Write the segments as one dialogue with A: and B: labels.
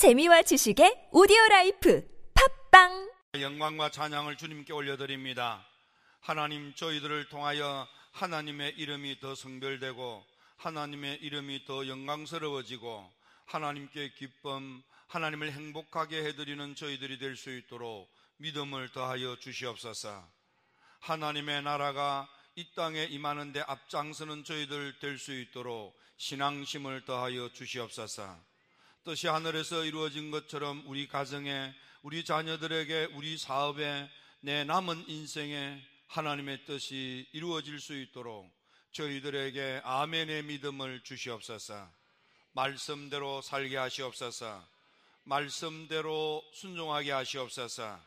A: 재미와 지식의 오디오 라이프 팟빵
B: 영광과 찬양을 주님께 올려드립니다. 하나님 저희들을 통하여 하나님의 이름이 더 성별되고 하나님의 이름이 더 영광스러워지고 하나님께 기쁨, 하나님을 행복하게 해드리는 저희들이 될 수 있도록 믿음을 더하여 주시옵소서. 하나님의 나라가 이 땅에 임하는데 앞장서는 저희들 될 수 있도록 신앙심을 더하여 주시옵소서. 뜻이 하늘에서 이루어진 것처럼 우리 가정에, 우리 자녀들에게, 우리 사업에, 내 남은 인생에 하나님의 뜻이 이루어질 수 있도록 저희들에게 아멘의 믿음을 주시옵소서. 말씀대로 살게 하시옵소서. 말씀대로 순종하게 하시옵소서.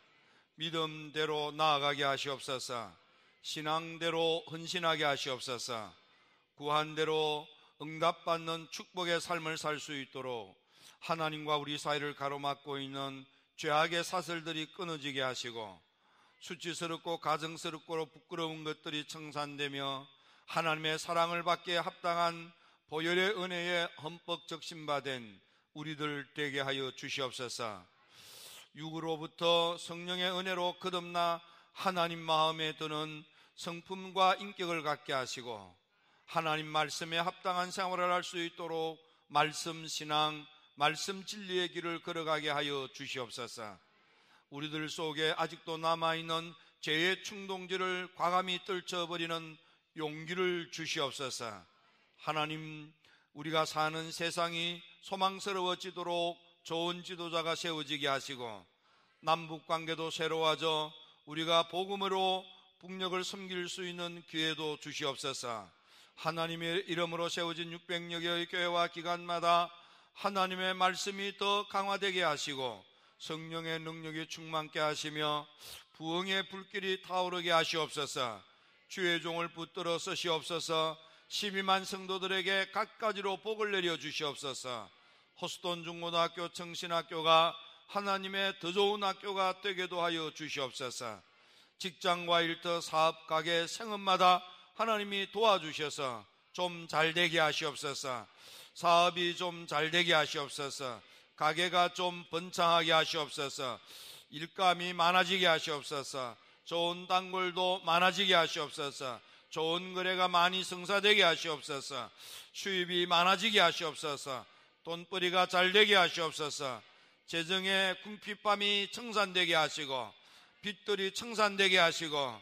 B: 믿음대로 나아가게 하시옵소서. 신앙대로 헌신하게 하시옵소서. 구한대로 응답받는 축복의 삶을 살 수 있도록 하나님과 우리 사이를 가로막고 있는 죄악의 사슬들이 끊어지게 하시고 수치스럽고 가정스럽고 부끄러운 것들이 청산되며 하나님의 사랑을 받기에 합당한 보혈의 은혜에 적신받은 우리들 되게 하여 주시옵소서. 육으로부터 성령의 은혜로 거듭나 하나님 마음에 드는 성품과 인격을 갖게 하시고 하나님 말씀에 합당한 생활을 할 수 있도록 말씀 신앙, 말씀 진리의 길을 걸어가게 하여 주시옵소서. 우리들 속에 아직도 남아있는 죄의 충동지를 과감히 떨쳐버리는 용기를 주시옵소서. 하나님, 우리가 사는 세상이 소망스러워지도록 좋은 지도자가 세워지게 하시고 남북 관계도 새로워져 우리가 복음으로 북녘을 섬길 수 있는 기회도 주시옵소서. 하나님의 이름으로 세워진 600여 개의 교회와 기관마다 하나님의 말씀이 더 강화되게 하시고 성령의 능력이 충만케 하시며 부흥의 불길이 타오르게 하시옵소서. 주의 종을 붙들어 쓰시옵소서. 12만 성도들에게 갖가지로 복을 내려 주시옵소서. 호스돈 중고등학교 청신학교가 하나님의 더 좋은 학교가 되게도 하여 주시옵소서. 직장과 일터 사업 가게 생업마다 하나님이 도와주셔서 좀 잘 되게 하시옵소서. 사업이 좀 잘 되게 하시옵소서. 가게가 좀 번창하게 하시옵소서. 일감이 많아지게 하시옵소서. 좋은 단골도 많아지게 하시옵소서. 좋은 거래가 많이 성사되게 하시옵소서. 수입이 많아지게 하시옵소서. 돈벌이가 잘 되게 하시옵소서. 재정의 궁핍밤이 청산되게 하시고 빚들이 청산되게 하시고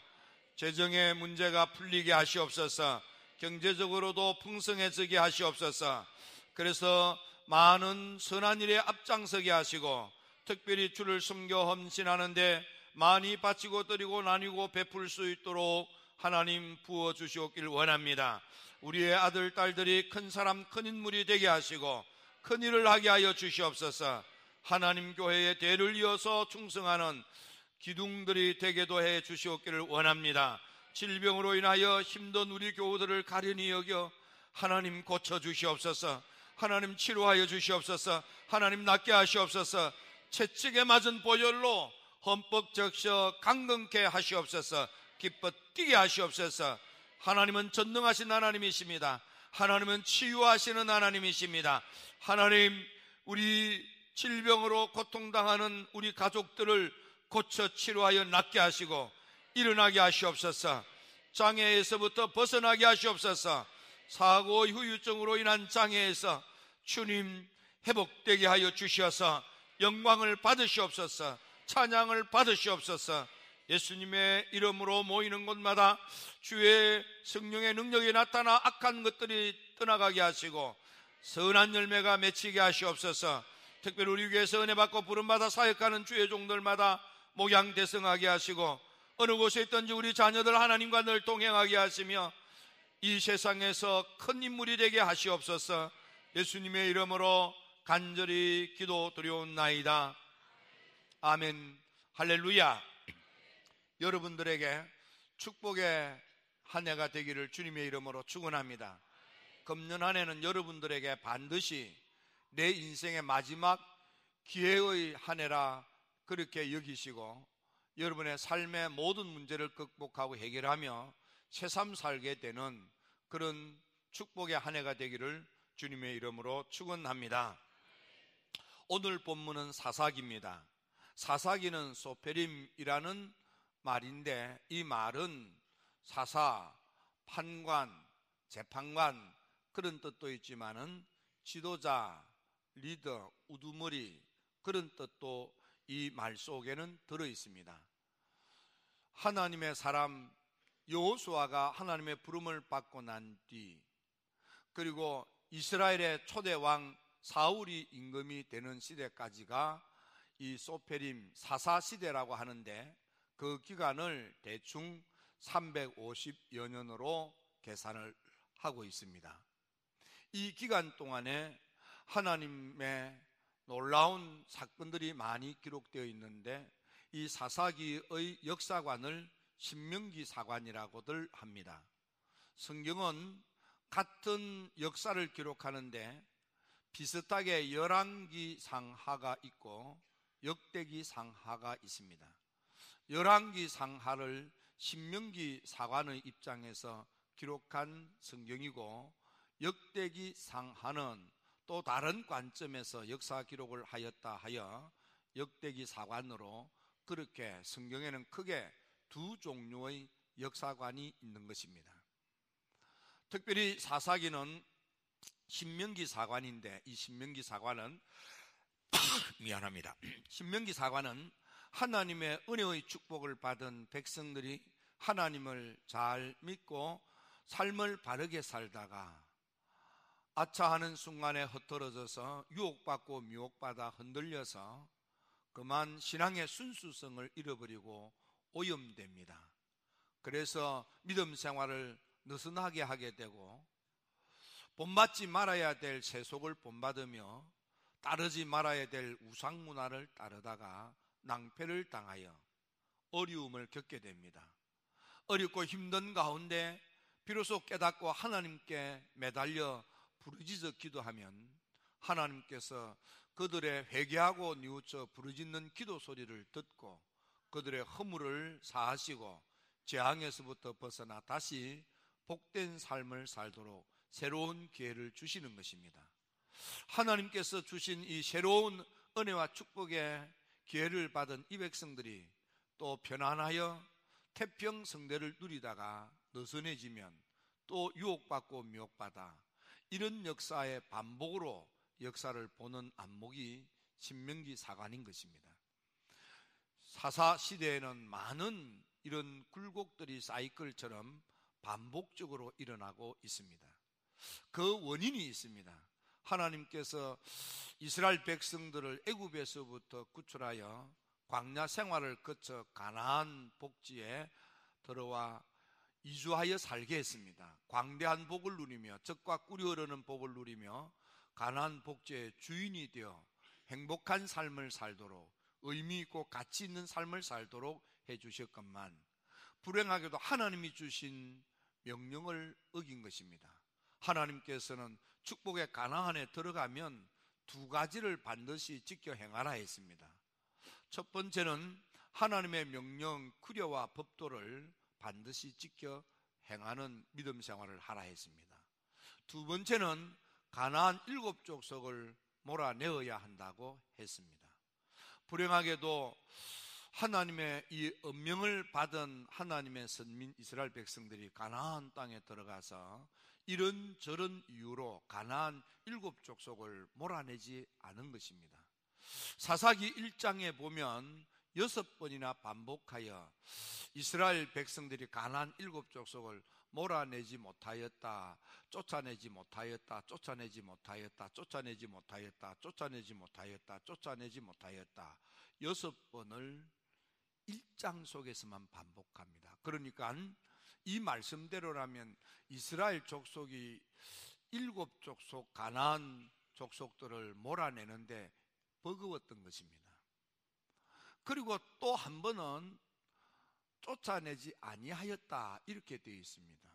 B: 재정의 문제가 풀리게 하시옵소서. 경제적으로도 풍성해지게 하시옵소서. 그래서 많은 선한 일에 앞장서게 하시고 특별히 주를 섬겨 헌신하는데 많이 바치고 드리고 나뉘고 베풀 수 있도록 하나님 부어 주시옵길 원합니다. 우리의 아들 딸들이 큰 사람 큰 인물이 되게 하시고 큰 일을 하게 하여 주시옵소서. 하나님 교회의 대를 이어서 충성하는 기둥들이 되게도 해 주시옵기를 원합니다. 질병으로 인하여 힘든 우리 교우들을 가련히 여겨 하나님 고쳐 주시옵소서. 하나님 치료하여 주시옵소서. 하나님 낫게 하시옵소서. 채찍에 맞은 보혈로 흠뻑 적셔 강건케 하시옵소서. 기뻐 뛰게 하시옵소서. 하나님은 전능하신 하나님이십니다. 하나님은 치유하시는 하나님이십니다. 하나님, 우리 질병으로 고통당하는 우리 가족들을 고쳐 치료하여 낫게 하시고 일어나게 하시옵소서. 장애에서부터 벗어나게 하시옵소서. 사고 후유증으로 인한 장애에서 주님 회복되게 하여 주셔서 영광을 받으시옵소서. 찬양을 받으시옵소서. 예수님의 이름으로 모이는 곳마다 주의 성령의 능력이 나타나 악한 것들이 떠나가게 하시고 선한 열매가 맺히게 하시옵소서. 특별히 우리 교회에서 은혜 받고 부름받아 사역하는 주의 종들마다 목양 대성하게 하시고 어느 곳에 있든지 우리 자녀들 하나님과 늘 동행하게 하시며 이 세상에서 큰 인물이 되게 하시옵소서 예수님의 이름으로 간절히 기도 드려온나이다. 아멘. 할렐루야. 여러분들에게 축복의 한 해가 되기를 주님의 이름으로 축원합니다. 금년 한 해는 여러분들에게 반드시 내 인생의 마지막 기회의 한 해라 그렇게 여기시고 여러분의 삶의 모든 문제를 극복하고 해결하며 새삼 살게 되는 그런 축복의 한 해가 되기를 주님의 이름으로 축원합니다. 오늘 본문은 사사기입니다. 사사기는 소페림이라는 말인데 이 말은 사사, 판관, 재판관 그런 뜻도 있지만은 지도자, 리더, 우두머리 그런 뜻도 이 말 속에는 들어 있습니다. 하나님의 사람 여호수아가 하나님의 부름을 받고 난 뒤 그리고 이스라엘의 초대 왕 사울이 임금이 되는 시대까지가 이 소페림 사사 시대라고 하는데 그 기간을 대충 350여 년으로 계산을 하고 있습니다. 이 기간 동안에 하나님의 놀라운 사건들이 많이 기록되어 있는데 이 사사기의 역사관을 신명기 사관이라고들 합니다. 성경은 같은 역사를 기록하는데 비슷하게 열왕기 상하가 있고 역대기 상하가 있습니다. 열왕기 상하를 신명기 사관의 입장에서 기록한 성경이고 역대기 상하는 또 다른 관점에서 역사 기록을 하였다 하여 역대기 사관으로 그렇게 성경에는 크게 두 종류의 역사관이 있는 것입니다. 특별히 사사기는 신명기 사관인데 이 신명기 사관은 미안합니다. 신명기 사관은 하나님의 은혜의 축복을 받은 백성들이 하나님을 잘 믿고 삶을 바르게 살다가 아차하는 순간에 흩어져서 유혹받고 미혹받아 흔들려서 그만 신앙의 순수성을 잃어버리고 오염됩니다. 그래서 믿음 생활을 느슨하게 하게 되고 본받지 말아야 될 세속을 본받으며 따르지 말아야 될 우상 문화를 따르다가 낭패를 당하여 어려움을 겪게 됩니다. 어렵고 힘든 가운데 비로소 깨닫고 하나님께 매달려 부르짖어 기도하면 하나님께서 그들의 회개하고 뉘우쳐 부르짖는 기도 소리를 듣고 그들의 허물을 사하시고 재앙에서부터 벗어나 다시 복된 삶을 살도록 새로운 기회를 주시는 것입니다. 하나님께서 주신 이 새로운 은혜와 축복의 기회를 받은 이 백성들이 또 편안하여 태평 성대를 누리다가 느슨해지면 또 유혹받고 미혹받아 이런 역사의 반복으로 역사를 보는 안목이 신명기 사관인 것입니다. 사사 시대에는 많은 이런 굴곡들이 사이클처럼 반복적으로 일어나고 있습니다. 그 원인이 있습니다. 하나님께서 이스라엘 백성들을 애굽에서부터 구출하여 광야 생활을 거쳐 가나안 복지에 들어와 이주하여 살게 했습니다. 광대한 복을 누리며 적과 꿀이 흐르는 복을 누리며 가나안 복지의 주인이 되어 행복한 삶을 살도록 의미 있고 가치 있는 삶을 살도록 해 주셨건만 불행하게도 하나님이 주신 명령을 어긴 것입니다. 하나님께서는 축복의 가나안에 들어가면 두 가지를 반드시 지켜 행하라 했습니다. 첫 번째는 하나님의 명령, 쿠려와 법도를 반드시 지켜 행하는 믿음 생활을 하라 했습니다. 두 번째는 가나안 일곱 족속을 몰아내어야 한다고 했습니다. 불행하게도 하나님의 이 엄명을 받은 하나님의 선민 이스라엘 백성들이 가나안 땅에 들어가서 이런 저런 이유로 가나안 일곱 족속을 몰아내지 않은 것입니다. 사사기 1장에 보면 여섯 번이나 반복하여 이스라엘 백성들이 가나안 일곱 족속을 몰아내지 못하였다. 쫓아내지 못하였다. 쫓아내지 못하였다. 쫓아내지 못하였다. 쫓아내지 못하였다. 쫓아내지 못하였다. 여섯 번을 1장 속에서만 반복합니다. 그러니까 이 말씀대로라면 이스라엘 족속이 일곱 족속 가나안 족속들을 몰아내는데 버거웠던 것입니다. 그리고 또 한 번은 쫓아내지 아니하였다 이렇게 되어 있습니다.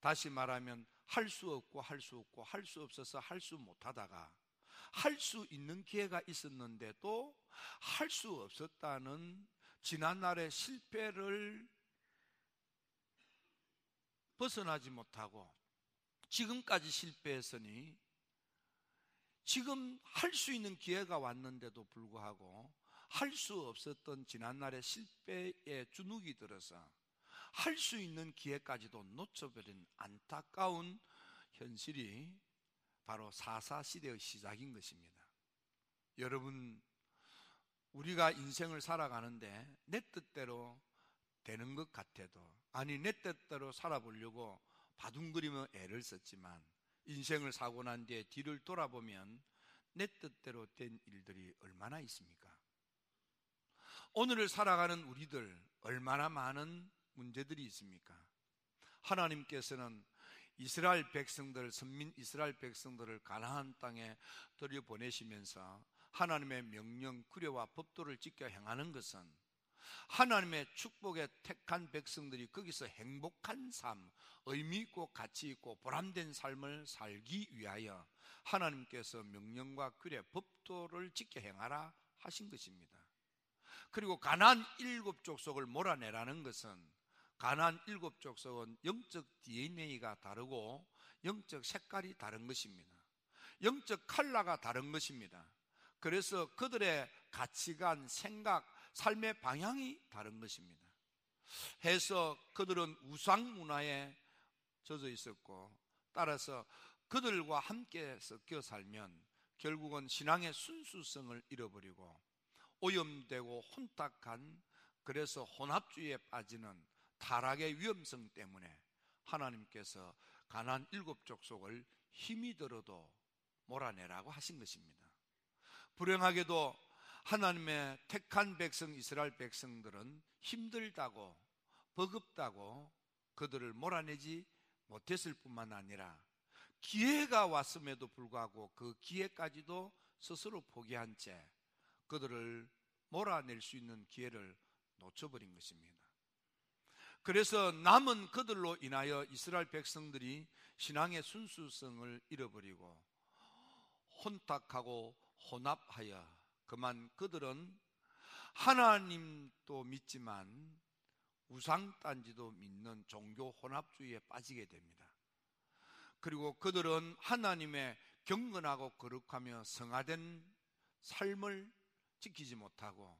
B: 다시 말하면 할 수 없고 할 수 없고 할 수 없어서 할 수 못하다가 할 수 있는 기회가 있었는데도 할 수 없었다는 지난날의 실패를 벗어나지 못하고 지금까지 실패했으니 지금 할 수 있는 기회가 왔는데도 불구하고 할 수 없었던 지난날의 실패에 주눅이 들어서 할 수 있는 기회까지도 놓쳐버린 안타까운 현실이 바로 사사 시대의 시작인 것입니다. 여러분, 우리가 인생을 살아가는데 내 뜻대로 되는 것 같아도 아니 내 뜻대로 살아보려고 바둥거리며 애를 썼지만 인생을 사고 난 뒤에 뒤를 돌아보면 내 뜻대로 된 일들이 얼마나 있습니까? 오늘을 살아가는 우리들 얼마나 많은 문제들이 있습니까? 하나님께서는 이스라엘 백성들, 선민 이스라엘 백성들을 가나안 땅에 들여 보내시면서 하나님의 명령, 규례와 법도를 지켜 행하는 것은 하나님의 축복에 택한 백성들이 거기서 행복한 삶, 의미 있고 가치 있고 보람된 삶을 살기 위하여 하나님께서 명령과 규례, 법도를 지켜 행하라 하신 것입니다. 그리고 가난 일곱 족속을 몰아내라는 것은 가난 일곱 족속은 영적 DNA가 다르고 영적 색깔이 다른 것입니다. 영적 칼라가 다른 것입니다. 그래서 그들의 가치관, 생각, 삶의 방향이 다른 것입니다. 해서 그들은 우상 문화에 젖어 있었고 따라서 그들과 함께 섞여 살면 결국은 신앙의 순수성을 잃어버리고 오염되고 혼탁한 그래서 혼합주의에 빠지는 타락의 위험성 때문에 하나님께서 가난 일곱 족속을 힘이 들어도 몰아내라고 하신 것입니다. 불행하게도 하나님의 택한 백성 이스라엘 백성들은 힘들다고 버겁다고 그들을 몰아내지 못했을 뿐만 아니라 기회가 왔음에도 불구하고 그 기회까지도 스스로 포기한 채 그들을 몰아낼 수 있는 기회를 놓쳐버린 것입니다. 그래서 남은 그들로 인하여 이스라엘 백성들이 신앙의 순수성을 잃어버리고 혼탁하고 혼합하여 그만 그들은 하나님도 믿지만 우상단지도 믿는 종교 혼합주의에 빠지게 됩니다. 그리고 그들은 하나님의 경건하고 거룩하며 성화된 삶을 지키지 못하고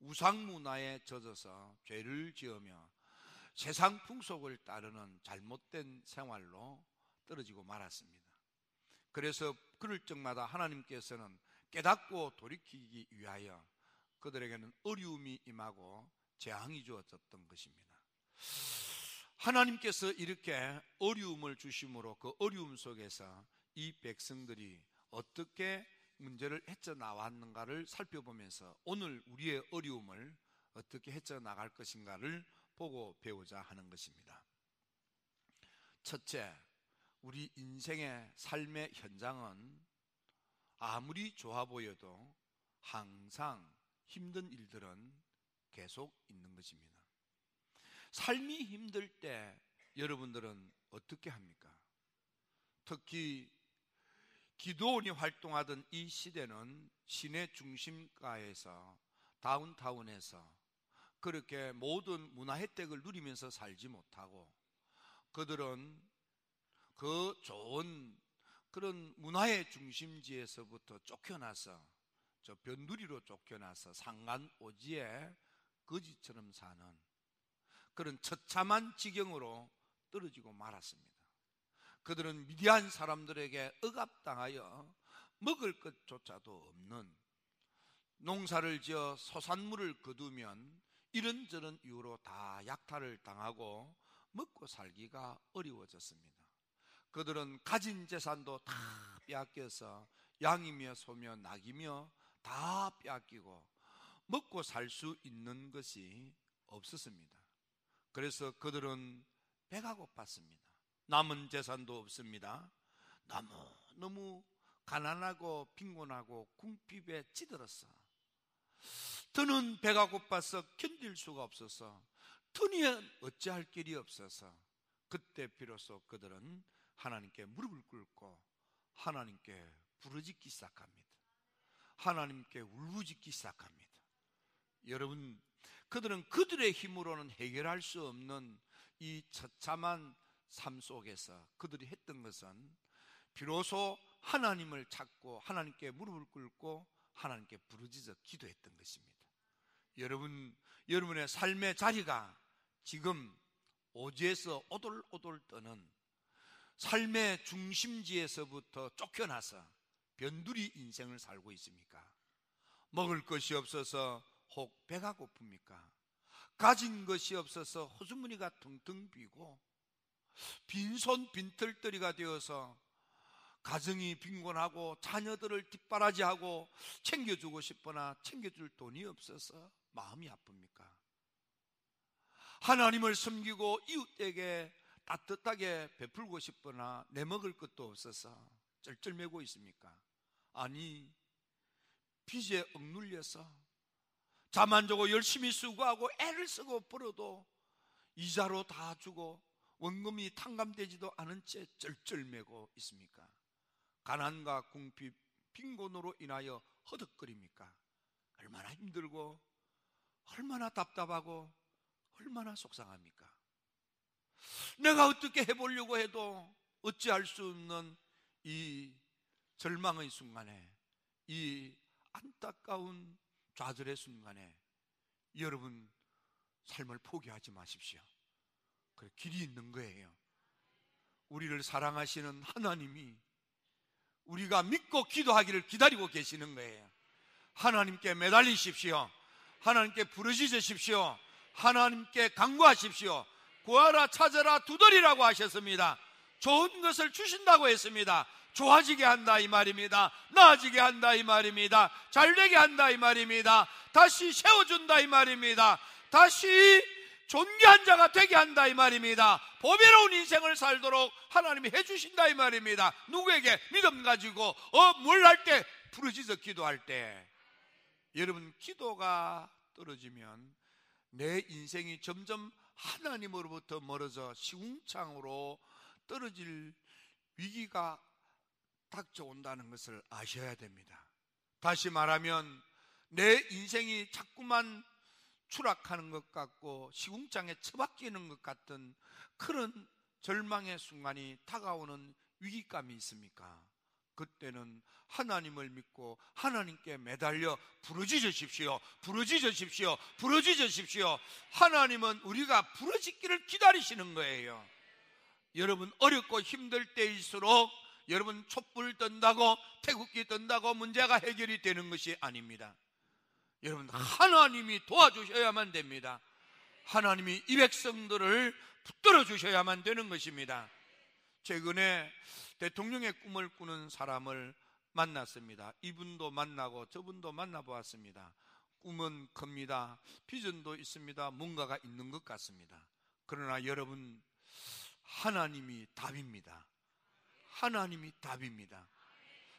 B: 우상 문화에 젖어서 죄를 지으며 세상 풍속을 따르는 잘못된 생활로 떨어지고 말았습니다. 그래서 그럴 적마다 하나님께서는 깨닫고 돌이키기 위하여 그들에게는 어려움이 임하고 재앙이 주어졌던 것입니다. 하나님께서 이렇게 어려움을 주심으로 그 어려움 속에서 이 백성들이 어떻게 문제를 헤쳐나왔는가를 살펴보면서 오늘 우리의 어려움을 어떻게 헤쳐나갈 것인가를 보고 배우자 하는 것입니다. 첫째, 우리 인생의 삶의 현장은 아무리 좋아 보여도 항상 힘든 일들은 계속 있는 것입니다. 삶이 힘들 때 여러분들은 어떻게 합니까? 특히 기도원이 활동하던 이 시대는 시내 중심가에서 다운타운에서 그렇게 모든 문화 혜택을 누리면서 살지 못하고 그들은 그 좋은 그런 문화의 중심지에서부터 쫓겨나서 저 변두리로 쫓겨나서 상간 오지에 거지처럼 사는 그런 처참한 지경으로 떨어지고 말았습니다. 그들은 미디안 사람들에게 억압당하여 먹을 것조차도 없는 농사를 지어 소산물을 거두면 이런저런 이유로 다 약탈을 당하고 먹고 살기가 어려워졌습니다. 그들은 가진 재산도 다 빼앗겨서 양이며 소며 낙이며 다 빼앗기고 먹고 살 수 있는 것이 없었습니다. 그래서 그들은 배가 고팠습니다. 남은 재산도 없습니다. 너무 너무 가난하고 빈곤하고 궁핍에 찌들었어. 더는 배가 고파서 견딜 수가 없어서 더니 어찌할 길이 없어서 그때 비로소 그들은 하나님께 무릎을 꿇고 하나님께 부르짖기 시작합니다. 하나님께 울부짖기 시작합니다. 여러분, 그들은 그들의 힘으로는 해결할 수 없는 이 처참한 삶 속에서 그들이 했던 것은 비로소 하나님을 찾고 하나님께 무릎을 꿇고 하나님께 부르짖어 기도했던 것입니다. 여러분, 여러분의 삶의 자리가 지금 오지에서 오돌오돌 떠는 삶의 중심지에서부터 쫓겨나서 변두리 인생을 살고 있습니까? 먹을 것이 없어서 혹 배가 고픕니까? 가진 것이 없어서 호주머니가 퉁퉁 비고 빈손 빈털터리가 되어서 가정이 빈곤하고 자녀들을 뒷바라지하고 챙겨주고 싶으나 챙겨줄 돈이 없어서 마음이 아픕니까? 하나님을 섬기고 이웃에게 따뜻하게 베풀고 싶으나 내 먹을 것도 없어서 쩔쩔매고 있습니까? 아니 빚에 억눌려서 잠안 자고 열심히 수고하고 애를 쓰고 벌어도 이자로 다 주고 원금이 탕감되지도 않은 채 쩔쩔매고 있습니까? 가난과 궁핍, 빈곤으로 인하여 허덕거립니까? 얼마나 힘들고 얼마나 답답하고 얼마나 속상합니까? 내가 어떻게 해보려고 해도 어찌할 수 없는 이 절망의 순간에 이 안타까운 좌절의 순간에 여러분 삶을 포기하지 마십시오. 그 길이 있는 거예요. 우리를 사랑하시는 하나님이 우리가 믿고 기도하기를 기다리고 계시는 거예요. 하나님께 매달리십시오. 하나님께 부르짖으십시오. 하나님께 강구하십시오. 구하라 찾아라 두드리라고 하셨습니다. 좋은 것을 주신다고 했습니다. 좋아지게 한다 이 말입니다. 나아지게 한다 이 말입니다. 잘되게 한다 이 말입니다. 다시 세워준다 이 말입니다. 다시 존귀한 자가 되게 한다 이 말입니다. 보배로운 인생을 살도록 하나님이 해주신다 이 말입니다. 누구에게 믿음 가지고 어뭘 할 때 부르짖어 기도할 때 여러분 기도가 떨어지면 내 인생이 점점 하나님으로부터 멀어져 시궁창으로 떨어질 위기가 닥쳐온다는 것을 아셔야 됩니다. 다시 말하면 내 인생이 자꾸만 추락하는 것 같고 시궁창에 처박히는 것 같은 그런 절망의 순간이 다가오는 위기감이 있습니까? 그때는 하나님을 믿고 하나님께 매달려 부르짖으십시오. 부르짖으십시오. 부르짖으십시오. 하나님은 우리가 부르짖기를 기다리시는 거예요. 여러분 어렵고 힘들 때일수록 여러분 촛불 뜬다고 태극기 뜬다고 문제가 해결이 되는 것이 아닙니다. 여러분 하나님이 도와주셔야만 됩니다. 하나님이 이 백성들을 붙들어 주셔야만 되는 것입니다. 최근에 대통령의 꿈을 꾸는 사람을 만났습니다. 이분도 만나고 저분도 만나보았습니다. 꿈은 큽니다. 비전도 있습니다. 뭔가가 있는 것 같습니다. 그러나 여러분, 하나님이 답입니다. 하나님이 답입니다.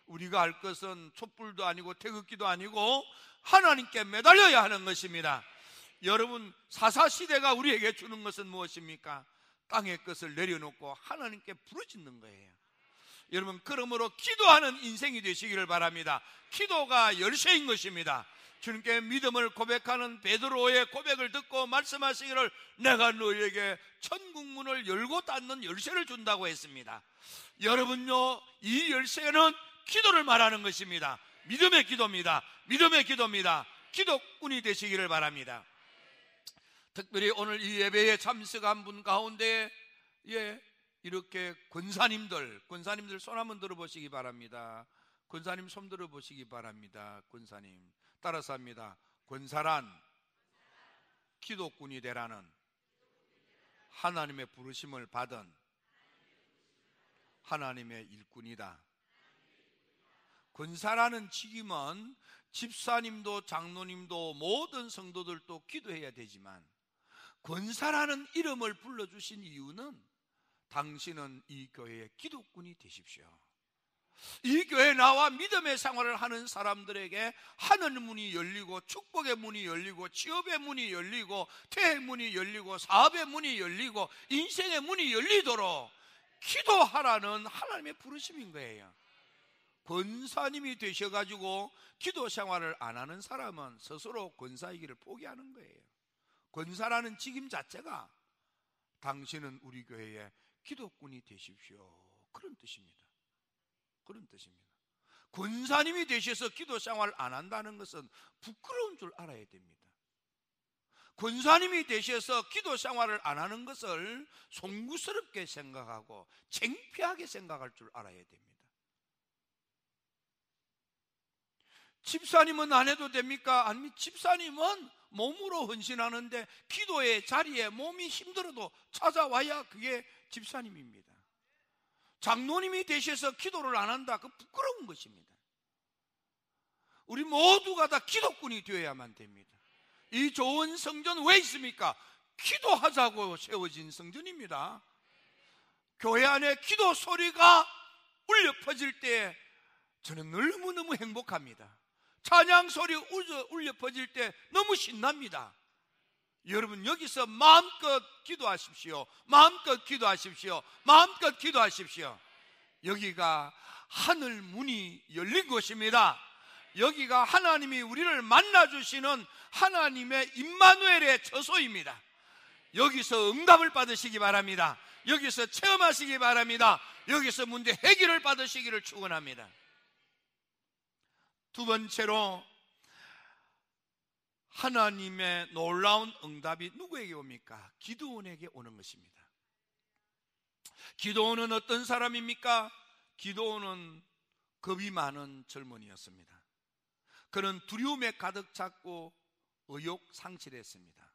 B: 우리가 알 것은 촛불도 아니고 태극기도 아니고 하나님께 매달려야 하는 것입니다. 여러분, 사사시대가 우리에게 주는 것은 무엇입니까? 땅의 것을 내려놓고 하나님께 부르짖는 거예요. 여러분, 그러므로 기도하는 인생이 되시기를 바랍니다. 기도가 열쇠인 것입니다. 주님께 믿음을 고백하는 베드로의 고백을 듣고 말씀하시기를 내가 너희에게 천국문을 열고 닫는 열쇠를 준다고 했습니다. 여러분요, 이 열쇠는 기도를 말하는 것입니다. 믿음의 기도입니다. 믿음의 기도입니다. 기도꾼이 되시기를 바랍니다. 특별히 오늘 이 예배에 참석한 분 가운데 예, 이렇게 권사님들, 권사님들 손 한번 들어보시기 바랍니다. 권사님 손 들어보시기 바랍니다. 권사님. 따라서 합니다. 권사란 기도꾼이 되라는 하나님의 부르심을 받은 하나님의 일꾼이다. 권사라는 직임은 집사님도 장로님도 모든 성도들도 기도해야 되지만 권사라는 이름을 불러주신 이유는 당신은 이 교회의 기독군이 되십시오. 이 교회 나와 믿음의 생활을 하는 사람들에게 하늘 문이 열리고 축복의 문이 열리고 취업의 문이 열리고 퇴의 문이 열리고 사업의 문이 열리고 인생의 문이 열리도록 기도하라는 하나님의 부르심인 거예요. 권사님이 되셔가지고 기도 생활을 안 하는 사람은 스스로 권사이기를 포기하는 거예요. 권사라는 직임 자체가 당신은 우리 교회의 기도꾼이 되십시오. 그런 뜻입니다. 그런 뜻입니다. 권사님이 되셔서 기도 생활 안 한다는 것은 부끄러운 줄 알아야 됩니다. 권사님이 되셔서 기도 생활을 안 하는 것을 송구스럽게 생각하고 창피하게 생각할 줄 알아야 됩니다. 집사님은 안 해도 됩니까? 아니, 집사님은 몸으로 헌신하는데 기도의 자리에 몸이 힘들어도 찾아와야 그게 집사님입니다. 장로님이 되셔서 기도를 안 한다. 그 부끄러운 것입니다. 우리 모두가 다 기도꾼이 되어야만 됩니다. 이 좋은 성전 왜 있습니까? 기도하자고 세워진 성전입니다. 교회 안에 기도 소리가 울려 퍼질 때 저는 너무너무 행복합니다. 찬양 소리 울려 퍼질 때 너무 신납니다. 여러분 여기서 마음껏 기도하십시오. 마음껏 기도하십시오. 마음껏 기도하십시오. 여기가 하늘 문이 열린 곳입니다. 여기가 하나님이 우리를 만나 주시는 하나님의 임마누엘의 처소입니다. 여기서 응답을 받으시기 바랍니다. 여기서 체험하시기 바랍니다. 여기서 문제 해결을 받으시기를 축원합니다. 두 번째로 하나님의 놀라운 응답이 누구에게 옵니까? 기도원에게 오는 것입니다. 기도원은 어떤 사람입니까? 기도원은 겁이 많은 젊은이였습니다. 그는 두려움에 가득 찼고 의욕 상실했습니다.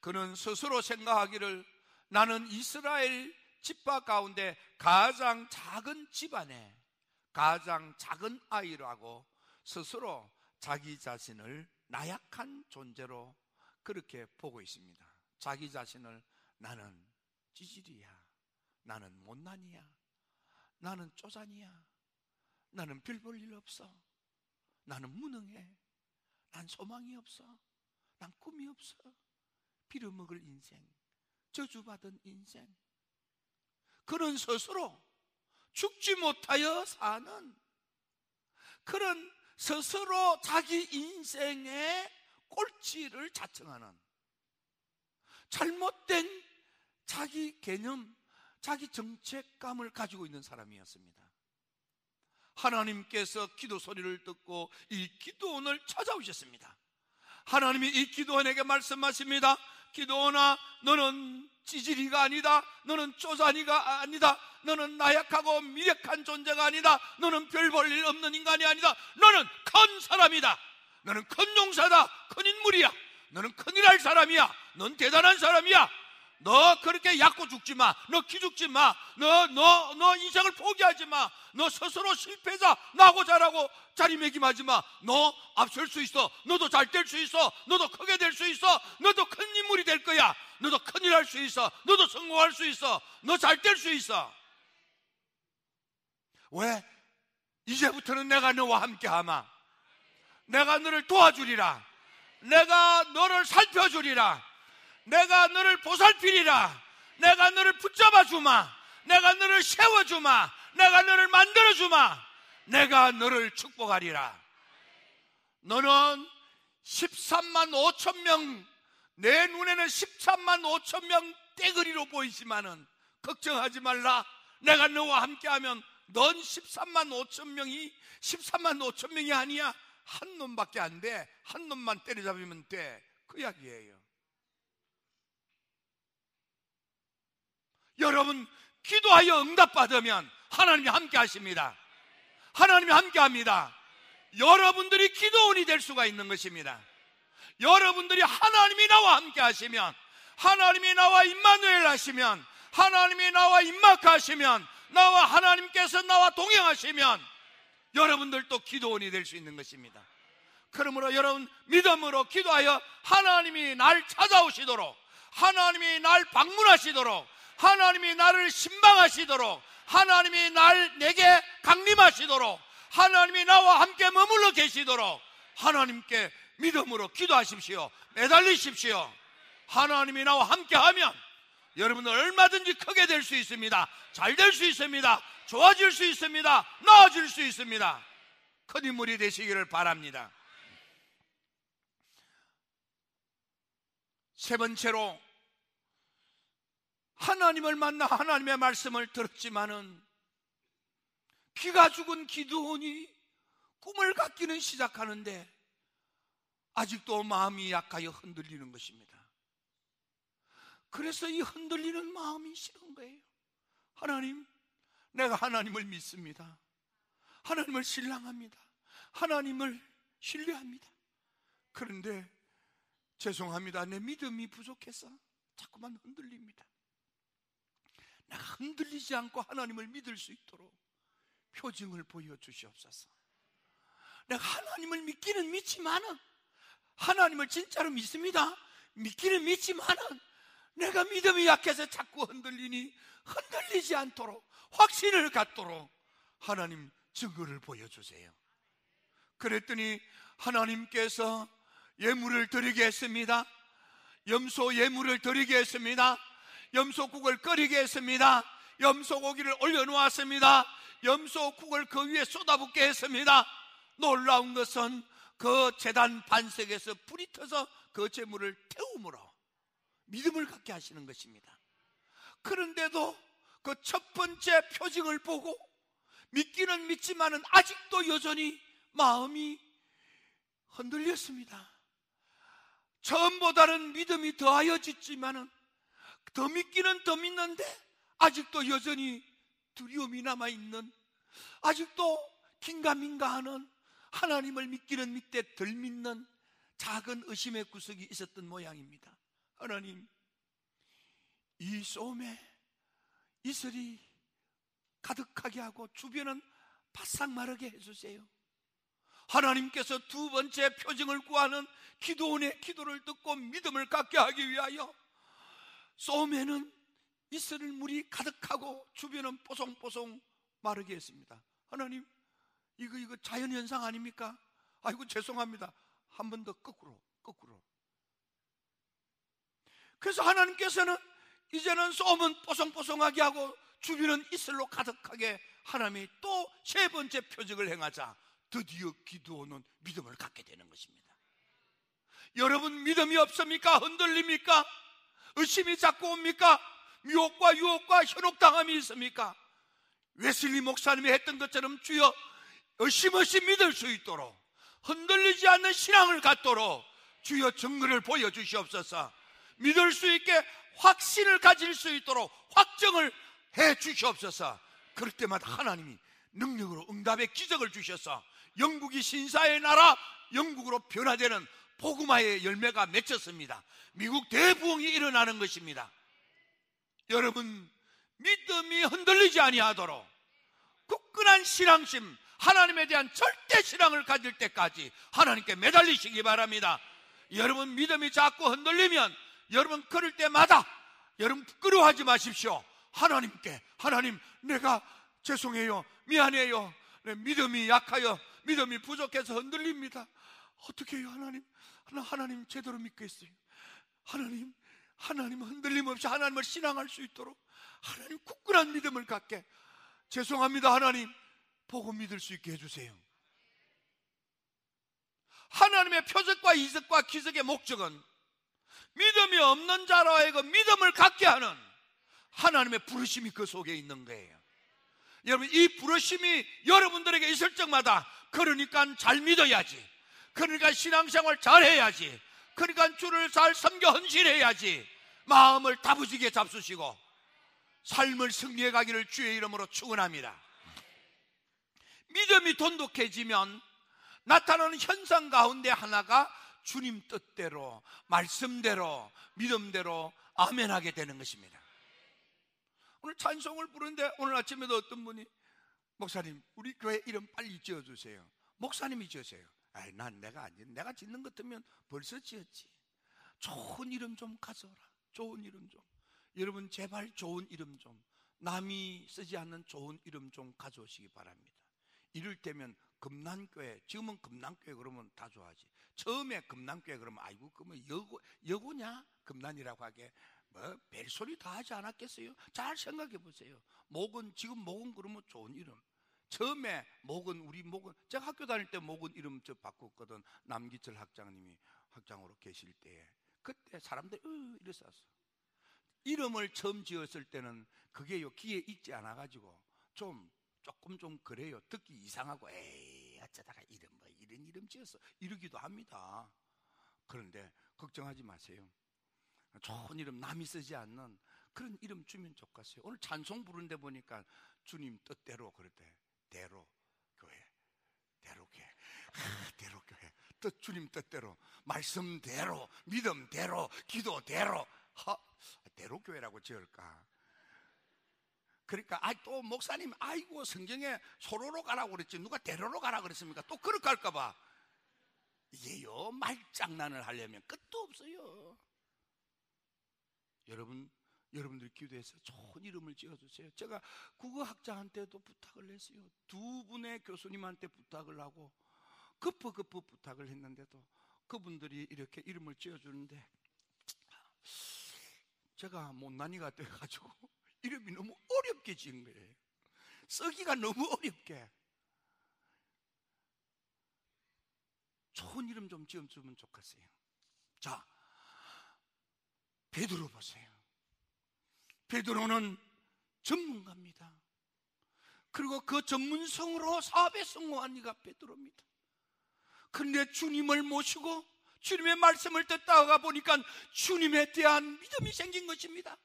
B: 그는 스스로 생각하기를 나는 이스라엘 집파 가운데 가장 작은 집안에 가장 작은 아이라고 스스로 자기 자신을 나약한 존재로 그렇게 보고 있습니다. 자기 자신을 나는 찌질이야. 나는 못난이야. 나는 쪼잔이야. 나는 별 볼 일 없어. 나는 무능해. 난 소망이 없어. 난 꿈이 없어. 빌어먹을 인생. 저주받은 인생. 그런 스스로 죽지 못하여 사는 그런 스스로 자기 인생의 꼴찌를 자청하는 잘못된 자기 개념, 자기 정체감을 가지고 있는 사람이었습니다. 하나님께서 기도 소리를 듣고 이 기도원을 찾아오셨습니다. 하나님이 이 기도원에게 말씀하십니다. 기도원아, 너는 찌질이가 아니다. 너는 쪼잔이가 아니다. 너는 나약하고 미력한 존재가 아니다. 너는 별 볼 일 없는 인간이 아니다. 너는 큰 사람이다. 너는 큰 용사다. 큰 인물이야. 너는 큰일 할 사람이야. 넌 대단한 사람이야. 너 그렇게 약고 죽지 마. 너 기죽지 마. 너, 너, 너 인생을 포기하지 마. 너 스스로 실패자, 나고 자라고 자리매김하지 마. 너 앞설 수 있어. 너도 잘 될 수 있어. 너도 크게 될 수 있어. 너도 큰 인물이 될 거야. 너도 큰일 할 수 있어. 너도 성공할 수 있어. 너 잘 될 수 있어. 왜? 이제부터는 내가 너와 함께 하마. 내가 너를 도와주리라. 내가 너를 살펴주리라. 내가 너를 보살피리라. 내가 너를 붙잡아 주마. 내가 너를 세워 주마. 내가 너를 만들어 주마. 내가 너를 축복하리라. 너는 13만 5천 명, 내 눈에는 13만 5천 명 떼거리로 보이지만은 걱정하지 말라. 내가 너와 함께하면 넌 13만 5천 명이 13만 5천 명이 아니야. 한 놈밖에 안 돼. 한 놈만 때려잡으면 돼. 그 이야기예요. 여러분 기도하여 응답받으면 하나님이 함께 하십니다. 하나님이 함께 합니다. 여러분들이 기도원이 될 수가 있는 것입니다. 여러분들이 하나님이 나와 함께 하시면 하나님이 나와 임마누엘 하시면 하나님이 나와 임마크 하시면 나와 하나님께서 나와 동행하시면 여러분들도 기도원이 될 수 있는 것입니다. 그러므로 여러분 믿음으로 기도하여 하나님이 날 찾아오시도록 하나님이 날 방문하시도록 하나님이 나를 신방하시도록 하나님이 날 내게 강림하시도록 하나님이 나와 함께 머물러 계시도록 하나님께 믿음으로 기도하십시오. 매달리십시오. 하나님이 나와 함께 하면 여러분은 얼마든지 크게 될 수 있습니다. 잘 될 수 있습니다. 좋아질 수 있습니다. 나아질 수 있습니다. 큰 인물이 되시기를 바랍니다. 세 번째로 하나님을 만나 하나님의 말씀을 들었지만은 기가 죽은 기도원이 꿈을 갖기는 시작하는데 아직도 마음이 약하여 흔들리는 것입니다. 그래서 이 흔들리는 마음이 싫은 거예요. 하나님, 내가 하나님을 믿습니다. 하나님을 신랑합니다. 하나님을 신뢰합니다. 그런데 죄송합니다. 내 믿음이 부족해서 자꾸만 흔들립니다. 내가 흔들리지 않고 하나님을 믿을 수 있도록 표징을 보여주시옵소서. 내가 하나님을 믿기는 믿지만은 하나님을 진짜로 믿습니다. 믿기는 믿지만은 내가 믿음이 약해서 자꾸 흔들리니 흔들리지 않도록 확신을 갖도록 하나님 증거를 보여주세요. 그랬더니 하나님께서 예물을 드리게 했습니다. 염소 예물을 드리게 했습니다. 염소국을 끓이게 했습니다. 염소고기를 올려놓았습니다. 염소국을 그 위에 쏟아붓게 했습니다. 놀라운 것은 그 재단 반석에서 불이 터서 그 재물을 태움으로 믿음을 갖게 하시는 것입니다. 그런데도 그 첫 번째 표징을 보고 믿기는 믿지만은 아직도 여전히 마음이 흔들렸습니다. 처음보다는 믿음이 더하여졌지만은 더 믿기는 더 믿는데 아직도 여전히 두려움이 남아 있는 아직도 긴가민가하는 하나님을 믿기는 믿되 덜 믿는 작은 의심의 구석이 있었던 모양입니다. 하나님, 이 소음에 이슬이 가득하게 하고 주변은 바싹 마르게 해주세요. 하나님께서 두 번째 표징을 구하는 기도원의 기도를 듣고 믿음을 갖게 하기 위하여 소음에는 이슬을 물이 가득하고 주변은 뽀송뽀송 마르게 했습니다. 하나님, 이거 이거 자연 현상 아닙니까? 아이고 죄송합니다. 한 번 더 거꾸로 거꾸로. 그래서 하나님께서는 이제는 소음은 뽀송뽀송하게 하고 주변은 이슬로 가득하게 하나님이 또 세 번째 표적을 행하자 드디어 기도는 믿음을 갖게 되는 것입니다. 여러분 믿음이 없습니까? 흔들립니까? 의심이 자꾸 옵니까? 미혹과 유혹과 현혹당함이 있습니까? 웨슬리 목사님이 했던 것처럼 주여 의심 없이 믿을 수 있도록 흔들리지 않는 신앙을 갖도록 주여 증거를 보여주시옵소서 믿을 수 있게 확신을 가질 수 있도록 확정을 해 주시옵소서 그럴 때마다 하나님이 능력으로 응답의 기적을 주셔서 영국이 신사의 나라 영국으로 변화되는 복음화의 열매가 맺혔습니다 미국 대부흥이 일어나는 것입니다 여러분 믿음이 흔들리지 아니하도록 굳건한 신앙심 하나님에 대한 절대 신앙을 가질 때까지 하나님께 매달리시기 바랍니다. 여러분 믿음이 자꾸 흔들리면 여러분 그럴 때마다 여러분 부끄러워하지 마십시오. 하나님께 하나님 내가 죄송해요. 미안해요. 내 믿음이 약하여 믿음이 부족해서 흔들립니다. 어떻게 해요, 하나님? 나 하나님 제대로 믿겠어요. 하나님, 하나님 흔들림 없이 하나님을 신앙할 수 있도록 하나님 굳건한 믿음을 갖게 죄송합니다, 하나님. 보고 믿을 수 있게 해주세요. 하나님의 표적과 이적과 기적의 목적은 믿음이 없는 자로 하여금 믿음을 갖게 하는 하나님의 부르심이 그 속에 있는 거예요. 여러분, 이 부르심이 여러분들에게 있을 적마다 그러니까 잘 믿어야지. 그러니까 신앙생활 잘 해야지. 그러니까 주를 잘 섬겨 헌신해야지. 마음을 다부지게 잡수시고 삶을 승리해 가기를 주의 이름으로 축원합니다. 믿음이 돈독해지면 나타나는 현상 가운데 하나가 주님 뜻대로 말씀대로 믿음대로 아멘하게 되는 것입니다. 오늘 찬송을 부르는데 오늘 아침에도 어떤 분이 목사님 우리 교회 이름 빨리 지어주세요. 목사님이 지으세요. 아이 난 내가 아니 내가 짓는 것 같으면 벌써 지었지. 좋은 이름 좀 가져라. 좋은 이름 좀. 여러분 제발 좋은 이름 좀 남이 쓰지 않는 좋은 이름 좀 가져오시기 바랍니다. 이럴 때면 금난교회 지금은 금난교회 그러면 다 좋아하지 처음에 금난교회 그러면 아이고 그러면 여고 여고냐 금난이라고 하게 뭐 별소리 다 하지 않았겠어요 잘 생각해 보세요 목은 지금 목은 그러면 좋은 이름 처음에 목은 우리 목은 제가 학교 다닐 때 목은 이름 저 바꿨거든 남기철 학장님이 학장으로 계실 때에 그때 사람들이 으 이랬었어 이름을 처음 지었을 때는 그게 요 귀에 익지 않아 가지고 좀 조금 좀 그래요. 듣기 이상하고 에이 어쩌다가 이름 뭐 이런 이름 지었어 이러기도 합니다. 그런데 걱정하지 마세요. 좋은 이름 남이 쓰지 않는 그런 이름 주면 좋겠어요. 오늘 찬송 부르는데 보니까 주님 뜻대로 그랬대. 대로 교회, 대로 교회, 아, 대로 교회. 뜻 주님 뜻대로, 말씀대로, 믿음대로, 기도대로. 하, 대로 교회라고 지을까? 그러니까 아 또 목사님 아이고 성경에 소로로 가라고 그랬지 누가 대로로 가라 그랬습니까? 또 그렇게 할까 봐 이게요 말장난을 하려면 끝도 없어요. 여러분 여러분들 기도해서 좋은 이름을 지어주세요. 제가 국어학자한테도 부탁을 했어요. 두 분의 교수님한테 부탁을 하고 급부급부 부탁을 했는데도 그분들이 이렇게 이름을 지어주는데 제가 못난이가 돼가지고 이름이 너무 어렵게 지은 거예요. 쓰기가 너무 어렵게. 좋은 이름 좀 지어주면 좋겠어요. 자, 베드로 보세요. 베드로는 전문가입니다. 그리고 그 전문성으로 사업에 성공한 이가 베드로입니다. 그런데 주님을 모시고 주님의 말씀을 듣다가 보니까 주님에 대한 믿음이 생긴 것입니다.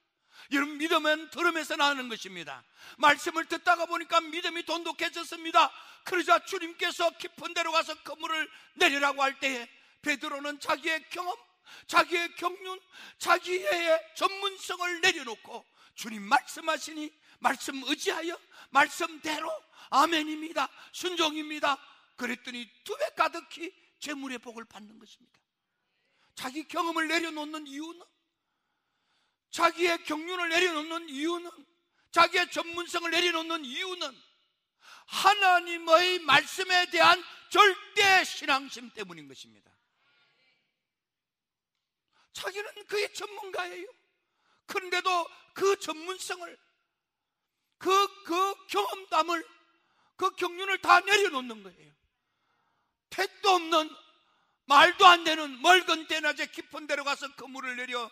B: 여러분 믿음은 들음에서 나는 것입니다. 말씀을 듣다가 보니까 믿음이 돈독해졌습니다. 그러자 주님께서 깊은 데로 가서 그물을 내리라고 할 때에 베드로는 자기의 경험, 자기의 경륜, 자기의 전문성을 내려놓고 주님 말씀하시니 말씀 의지하여 말씀대로 아멘입니다. 순종입니다. 그랬더니 두 배 가득히 재물의 복을 받는 것입니다. 자기 경험을 내려놓는 이유는 자기의 경륜을 내려놓는 이유는 자기의 전문성을 내려놓는 이유는 하나님의 말씀에 대한 절대 신앙심 때문인 것입니다. 자기는 그의 전문가예요. 그런데도 그 전문성을 그, 그 경험담을 그 경륜을 다 내려놓는 거예요. 택도 없는 말도 안 되는 멀건 대낮에 깊은 데로 가서 그물을 내려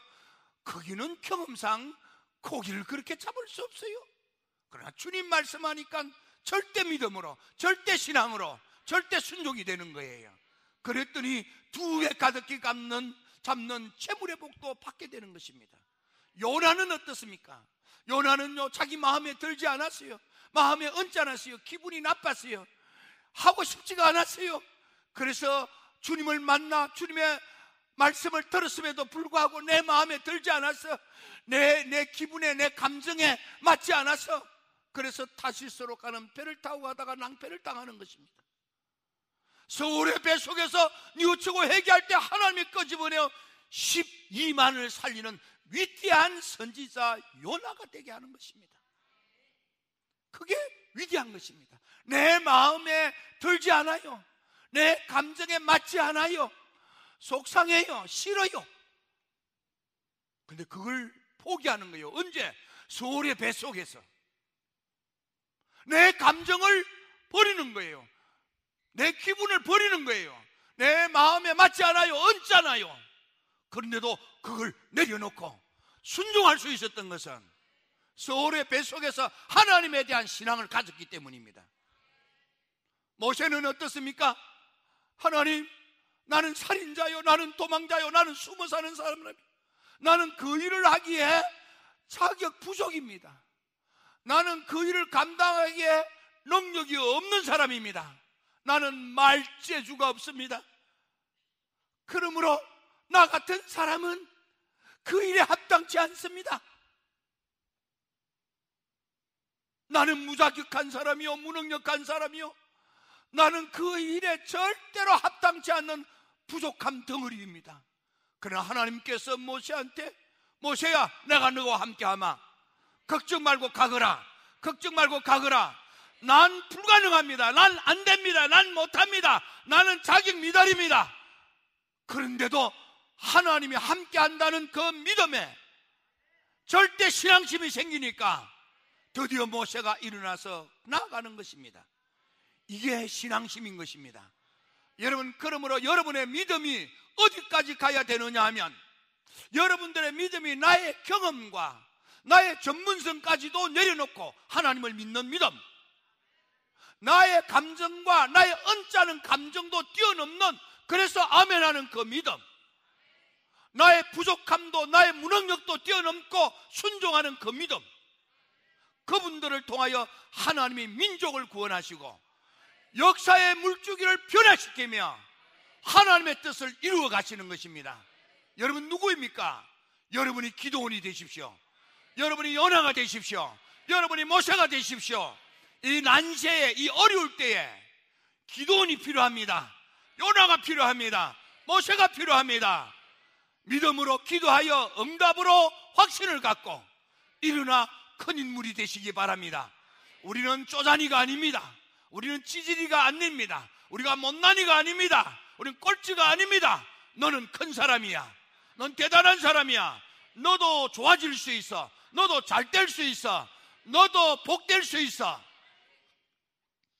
B: 거기는 경험상 고기를 그렇게 잡을 수 없어요. 그러나 주님 말씀하니까 절대 믿음으로, 절대 신앙으로, 절대 순종이 되는 거예요. 그랬더니 두 배 가득히 감는, 잡는 채물의 복도 받게 되는 것입니다. 요나는 어떻습니까? 요나는요, 자기 마음에 들지 않았어요. 마음에 얹지 않았어요. 기분이 나빴어요. 하고 싶지가 않았어요. 그래서 주님을 만나 주님의 말씀을 들었음에도 불구하고 내 마음에 들지 않았어. 내, 내 기분에, 내 감정에 맞지 않아서. 그래서 타시스로 가는 배를 타고 가다가 낭패를 당하는 것입니다. 서울의 배 속에서 뉘우치고 회개할 때 하나님이 꺼집어내어 12만을 살리는 위대한 선지자 요나가 되게 하는 것입니다. 그게 위대한 것입니다. 내 마음에 들지 않아요. 내 감정에 맞지 않아요. 속상해요. 싫어요. 근데 그걸 포기하는 거예요. 언제? 서울의 뱃속에서. 내 감정을 버리는 거예요. 내 기분을 버리는 거예요. 내 마음에 맞지 않아요. 얹잖아요. 그런데도 그걸 내려놓고 순종할 수 있었던 것은 서울의 뱃속에서 하나님에 대한 신앙을 가졌기 때문입니다. 모세는 어떻습니까? 하나님, 나는 살인자요, 나는 도망자요, 나는 숨어 사는 사람이라. 나는 그 일을 하기에 자격 부족입니다. 나는 그 일을 감당하기에 능력이 없는 사람입니다. 나는 말재주가 없습니다. 그러므로 나 같은 사람은 그 일에 합당치 않습니다. 나는 무자격한 사람이요, 무능력한 사람이요. 나는 그 일에 절대로 합당치 않는 부족함 덩어리입니다. 그러나 하나님께서 모세한테 모세야 내가 너와 함께하마. 걱정 말고 가거라. 걱정 말고 가거라. 난 불가능합니다. 난 안 됩니다. 난 못합니다. 나는 자격 미달입니다. 그런데도 하나님이 함께 한다는 그 믿음에 절대 신앙심이 생기니까 드디어 모세가 일어나서 나아가는 것입니다 이게 신앙심인 것입니다 여러분, 그러므로 여러분의 믿음이 어디까지 가야 되느냐 하면 여러분들의 믿음이 나의 경험과 나의 전문성까지도 내려놓고 하나님을 믿는 믿음. 나의 감정과 나의 언짢은 감정도 뛰어넘는 그래서 아멘하는 그 믿음. 나의 부족함도 나의 무능력도 뛰어넘고 순종하는 그 믿음. 그분들을 통하여 하나님이 민족을 구원하시고 역사의 물주기를 변화시키며 하나님의 뜻을 이루어 가시는 것입니다. 여러분 누구입니까? 여러분이 기도원이 되십시오. 여러분이 연하가 되십시오. 여러분이 모세가 되십시오. 이 난세에 이 어려울 때에 기도원이 필요합니다. 요나가 필요합니다. 모세가 필요합니다. 믿음으로 기도하여 응답으로 확신을 갖고 일어나 큰 인물이 되시기 바랍니다. 우리는 쪼잔이가 아닙니다. 우리는 찌질이가 아닙니다. 우리가 못난이가 아닙니다. 우리는 꼴찌가 아닙니다. 너는 큰 사람이야. 넌 대단한 사람이야. 너도 좋아질 수 있어. 너도 잘 될 수 있어. 너도 복될 수 있어.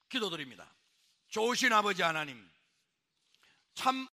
B: 기도드립니다. 좋으신 아버지 하나님, 참